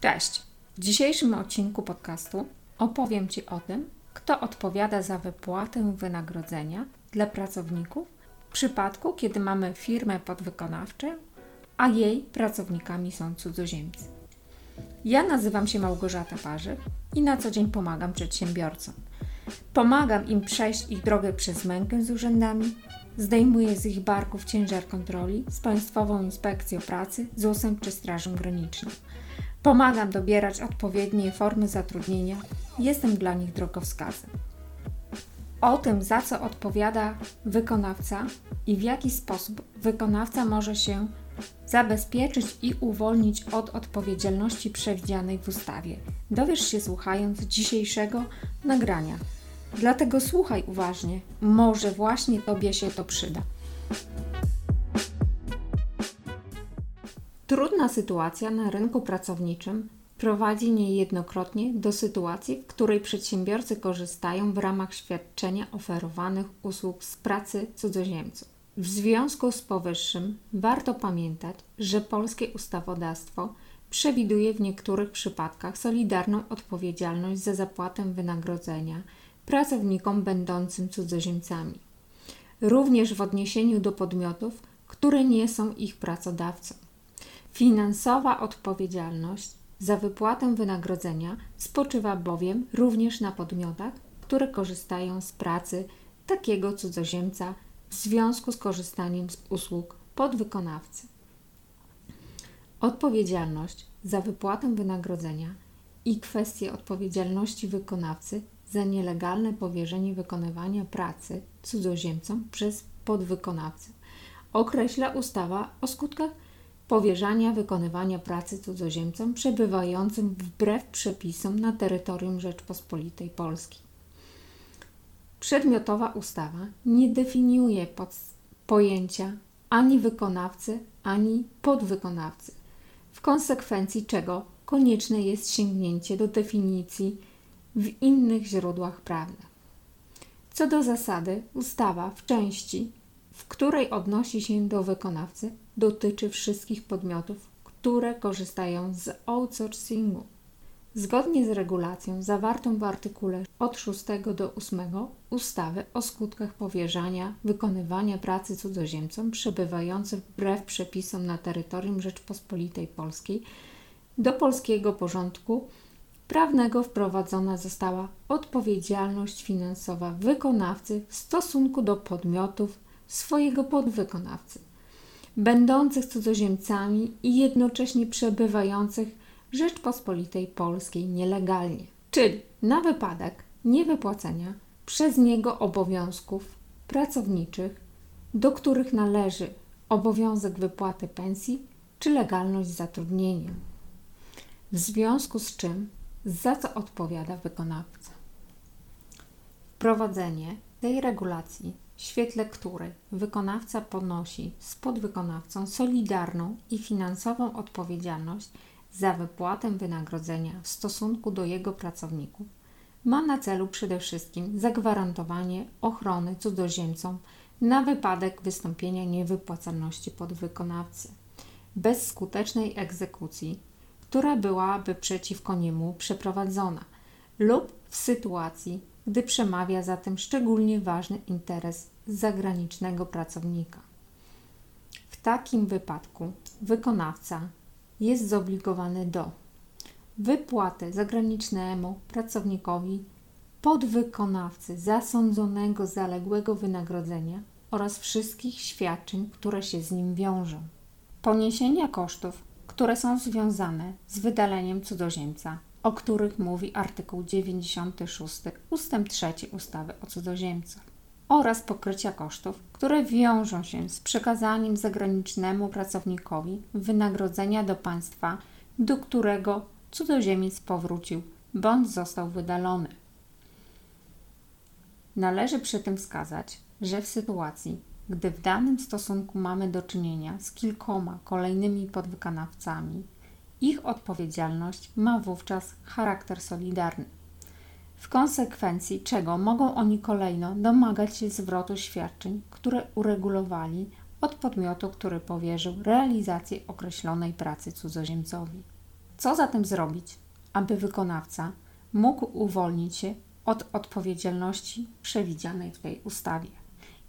Cześć! W dzisiejszym odcinku podcastu opowiem Ci o tym, kto odpowiada za wypłatę wynagrodzenia dla pracowników w przypadku, kiedy mamy firmę podwykonawczą, a jej pracownikami są cudzoziemcy. Ja nazywam się Małgorzata Parzyk i na co dzień pomagam przedsiębiorcom. Pomagam im przejść ich drogę przez mękę z urzędami, zdejmuję z ich barków ciężar kontroli z Państwową Inspekcją Pracy, ZUS-em czy Strażą Graniczną. Pomagam dobierać odpowiednie formy zatrudnienia, jestem dla nich drogowskazem. O tym, za co odpowiada wykonawca i w jaki sposób wykonawca może się zabezpieczyć i uwolnić od odpowiedzialności przewidzianej w ustawie, dowiesz się słuchając dzisiejszego nagrania. Dlatego słuchaj uważnie, może właśnie Tobie się to przyda. Trudna sytuacja na rynku pracowniczym prowadzi niejednokrotnie do sytuacji, w której przedsiębiorcy korzystają w ramach świadczenia oferowanych usług z pracy cudzoziemców. W związku z powyższym warto pamiętać, że polskie ustawodawstwo przewiduje w niektórych przypadkach solidarną odpowiedzialność za zapłatę wynagrodzenia pracownikom będącym cudzoziemcami, również w odniesieniu do podmiotów, które nie są ich pracodawcą. Finansowa odpowiedzialność za wypłatę wynagrodzenia spoczywa bowiem również na podmiotach, które korzystają z pracy takiego cudzoziemca w związku z korzystaniem z usług podwykonawcy. Odpowiedzialność za wypłatę wynagrodzenia i kwestie odpowiedzialności wykonawcy za nielegalne powierzenie wykonywania pracy cudzoziemcom przez podwykonawcę określa ustawa o skutkach powierzania wykonywania pracy cudzoziemcom przebywającym wbrew przepisom na terytorium Rzeczpospolitej Polskiej. Przedmiotowa ustawa nie definiuje pojęcia ani wykonawcy, ani podwykonawcy, w konsekwencji czego konieczne jest sięgnięcie do definicji w innych źródłach prawnych. Co do zasady, ustawa w części, w której odnosi się do wykonawcy, dotyczy wszystkich podmiotów, które korzystają z outsourcingu. Zgodnie z regulacją zawartą w artykule od 6 do 8 ustawy o skutkach powierzania wykonywania pracy cudzoziemcom przebywającym wbrew przepisom na terytorium Rzeczpospolitej Polskiej, do polskiego porządku prawnego wprowadzona została odpowiedzialność finansowa wykonawcy w stosunku do podmiotów swojego podwykonawcy będących cudzoziemcami i jednocześnie przebywających w Rzeczpospolitej Polskiej nielegalnie, czyli na wypadek niewypłacenia przez niego obowiązków pracowniczych, do których należy obowiązek wypłaty pensji czy legalność zatrudnienia. W związku z czym za co odpowiada wykonawca. Wprowadzenie tej regulacji. W świetle której wykonawca ponosi z podwykonawcą solidarną i finansową odpowiedzialność za wypłatę wynagrodzenia w stosunku do jego pracowników, ma na celu przede wszystkim zagwarantowanie ochrony cudzoziemcom na wypadek wystąpienia niewypłacalności podwykonawcy bez skutecznej egzekucji, która byłaby przeciwko niemu przeprowadzona lub w sytuacji, gdy przemawia za tym szczególnie ważny interes zagranicznego pracownika. W takim wypadku wykonawca jest zobligowany do wypłaty zagranicznemu pracownikowi podwykonawcy zasądzonego zaległego wynagrodzenia oraz wszystkich świadczeń, które się z nim wiążą, poniesienia kosztów, które są związane z wydaleniem cudzoziemca o których mówi artykuł 96 ust. 3 ustawy o cudzoziemcach oraz pokrycia kosztów, które wiążą się z przekazaniem zagranicznemu pracownikowi wynagrodzenia do państwa, do którego cudzoziemiec powrócił bądź został wydalony. Należy przy tym wskazać, że w sytuacji, gdy w danym stosunku mamy do czynienia z kilkoma kolejnymi podwykonawcami, ich odpowiedzialność ma wówczas charakter solidarny. W konsekwencji czego mogą oni kolejno domagać się zwrotu świadczeń, które uregulowali od podmiotu, który powierzył realizację określonej pracy cudzoziemcowi. Co zatem zrobić, aby wykonawca mógł uwolnić się od odpowiedzialności przewidzianej w tej ustawie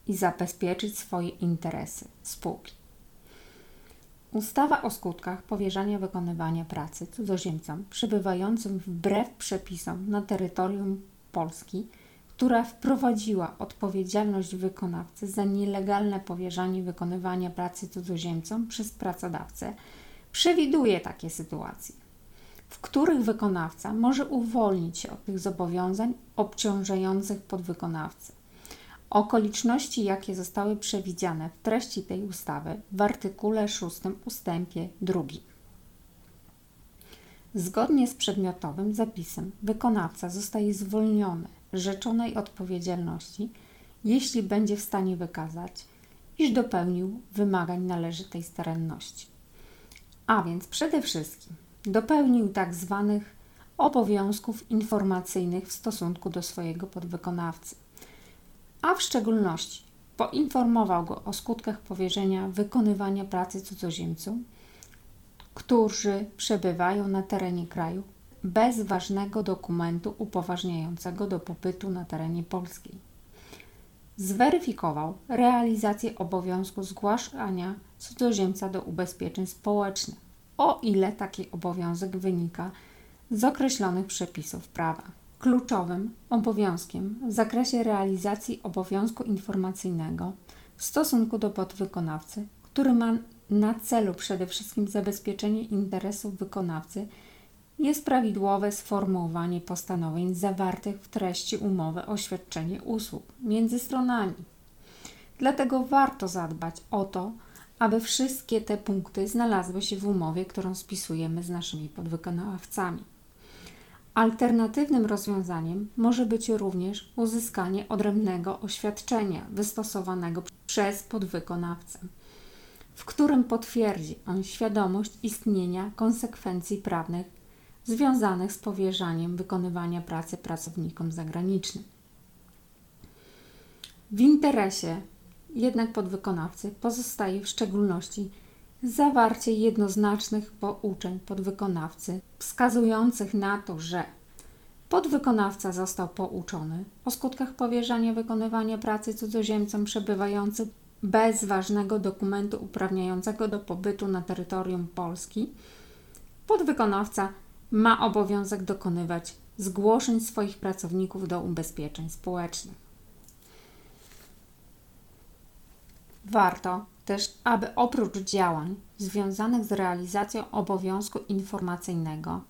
i zabezpieczyć swoje interesy spółki? Ustawa o skutkach powierzania wykonywania pracy cudzoziemcom przebywającym wbrew przepisom na terytorium Polski, która wprowadziła odpowiedzialność wykonawcy za nielegalne powierzanie wykonywania pracy cudzoziemcom przez pracodawcę, przewiduje takie sytuacje, w których wykonawca może uwolnić się od tych zobowiązań obciążających podwykonawcę. Okoliczności, jakie zostały przewidziane w treści tej ustawy w artykule 6 ustępie 2. Zgodnie z przedmiotowym zapisem wykonawca zostaje zwolniony rzeczonej odpowiedzialności, jeśli będzie w stanie wykazać, iż dopełnił wymagań należytej staranności. A więc przede wszystkim dopełnił tak zwanych obowiązków informacyjnych w stosunku do swojego podwykonawcy – a w szczególności poinformował go o skutkach powierzenia wykonywania pracy cudzoziemcom, którzy przebywają na terenie kraju bez ważnego dokumentu upoważniającego do pobytu na terenie Polski. Zweryfikował realizację obowiązku zgłaszania cudzoziemca do ubezpieczeń społecznych, o ile taki obowiązek wynika z określonych przepisów prawa. Kluczowym obowiązkiem w zakresie realizacji obowiązku informacyjnego w stosunku do podwykonawcy, który ma na celu przede wszystkim zabezpieczenie interesów wykonawcy, jest prawidłowe sformułowanie postanowień zawartych w treści umowy o świadczenie usług między stronami. Dlatego warto zadbać o to, aby wszystkie te punkty znalazły się w umowie, którą spisujemy z naszymi podwykonawcami. Alternatywnym rozwiązaniem może być również uzyskanie odrębnego oświadczenia wystosowanego przez podwykonawcę, w którym potwierdzi on świadomość istnienia konsekwencji prawnych związanych z powierzaniem wykonywania pracy pracownikom zagranicznym. W interesie jednak podwykonawcy pozostaje w szczególności zawarcie jednoznacznych pouczeń podwykonawcy, wskazujących na to, że podwykonawca został pouczony o skutkach powierzania wykonywania pracy cudzoziemcom przebywającym bez ważnego dokumentu uprawniającego do pobytu na terytorium Polski. Podwykonawca ma obowiązek dokonywać zgłoszeń swoich pracowników do ubezpieczeń społecznych. Warto też, aby oprócz działań związanych z realizacją obowiązku informacyjnego,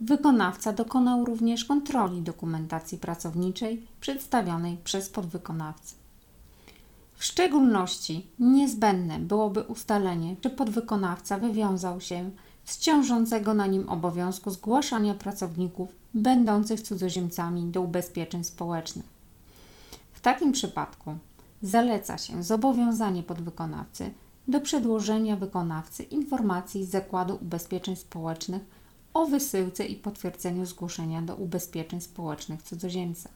wykonawca dokonał również kontroli dokumentacji pracowniczej przedstawionej przez podwykonawcę. W szczególności niezbędne byłoby ustalenie, czy podwykonawca wywiązał się z ciążącego na nim obowiązku zgłaszania pracowników będących cudzoziemcami do ubezpieczeń społecznych. W takim przypadku zaleca się zobowiązanie podwykonawcy do przedłożenia wykonawcy informacji z Zakładu Ubezpieczeń Społecznych o wysyłce i potwierdzeniu zgłoszenia do ubezpieczeń społecznych cudzoziemca.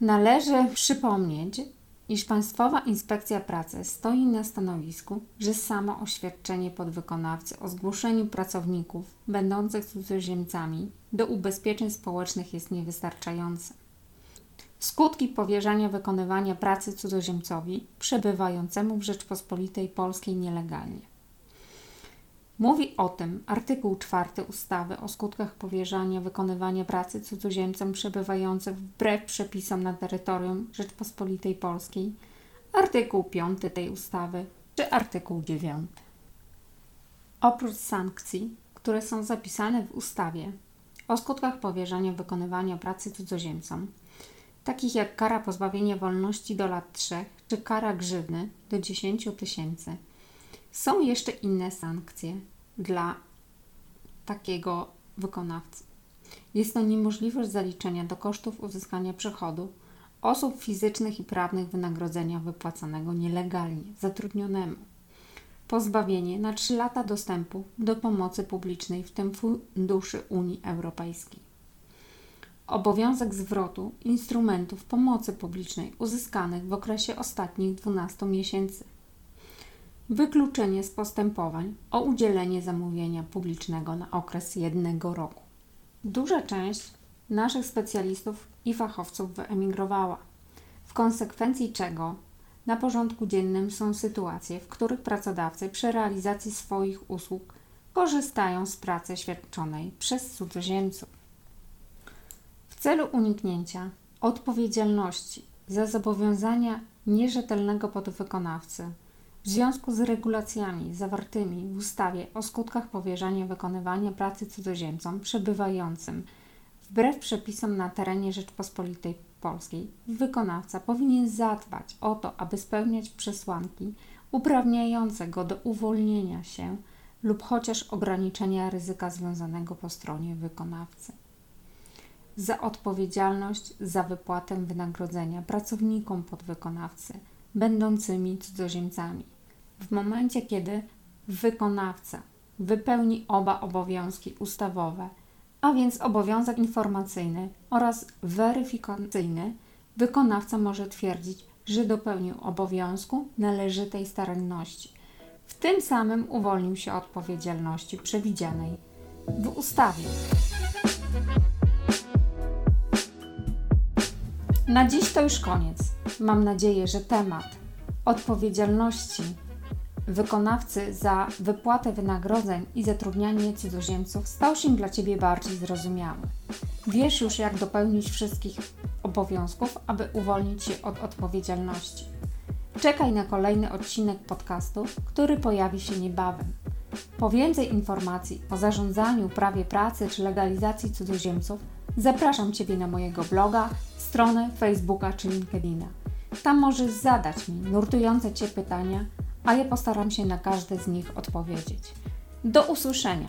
Należy przypomnieć, iż Państwowa Inspekcja Pracy stoi na stanowisku, że samo oświadczenie podwykonawcy o zgłoszeniu pracowników będących cudzoziemcami do ubezpieczeń społecznych jest niewystarczające. Skutki powierzania wykonywania pracy cudzoziemcowi przebywającemu w Rzeczpospolitej Polskiej nielegalnie. Mówi o tym artykuł 4 ustawy o skutkach powierzania wykonywania pracy cudzoziemcom przebywającym wbrew przepisom na terytorium Rzeczpospolitej Polskiej, artykuł 5 tej ustawy czy artykuł 9. Oprócz sankcji, które są zapisane w ustawie o skutkach powierzania wykonywania pracy cudzoziemcom, takich jak kara pozbawienia wolności do lat 3 czy kara grzywny do 10 tysięcy. Są jeszcze inne sankcje dla takiego wykonawcy. Jest to niemożliwość zaliczenia do kosztów uzyskania przychodu osób fizycznych i prawnych wynagrodzenia wypłacanego nielegalnie zatrudnionemu. Pozbawienie na 3 lata dostępu do pomocy publicznej, w tym funduszy Unii Europejskiej obowiązek zwrotu instrumentów pomocy publicznej uzyskanych w okresie ostatnich 12 miesięcy. wykluczenie z postępowań o udzielenie zamówienia publicznego na okres jednego roku. Duża część naszych specjalistów i fachowców wyemigrowała, w konsekwencji czego na porządku dziennym są sytuacje, w których pracodawcy przy realizacji swoich usług korzystają z pracy świadczonej przez cudzoziemców. Celu uniknięcia odpowiedzialności za zobowiązania nierzetelnego podwykonawcy w związku z regulacjami zawartymi w ustawie o skutkach powierzania wykonywania pracy cudzoziemcom przebywającym wbrew przepisom na terenie Rzeczpospolitej Polskiej, wykonawca powinien zadbać o to, aby spełniać przesłanki uprawniające go do uwolnienia się lub chociaż ograniczenia ryzyka związanego po stronie wykonawcy. Za odpowiedzialność za wypłatę wynagrodzenia pracownikom podwykonawcy będącymi cudzoziemcami. W momencie, kiedy wykonawca wypełni oba obowiązki ustawowe, a więc obowiązek informacyjny oraz weryfikacyjny, wykonawca może twierdzić, że dopełnił obowiązku należytej staranności. W tym samym uwolnił się od odpowiedzialności przewidzianej w ustawie. Na dziś to już koniec. Mam nadzieję, że temat odpowiedzialności wykonawcy za wypłatę wynagrodzeń i zatrudnianie cudzoziemców stał się dla Ciebie bardziej zrozumiały. Wiesz już, jak dopełnić wszystkich obowiązków, aby uwolnić się od odpowiedzialności. Czekaj na kolejny odcinek podcastu, który pojawi się niebawem. Po więcej informacji o zarządzaniu, prawie pracy czy legalizacji cudzoziemców zapraszam Ciebie na mojego bloga, stronę Facebooka czy LinkedIna. Tam możesz zadać mi nurtujące Cię pytania, a ja postaram się na każde z nich odpowiedzieć. Do usłyszenia!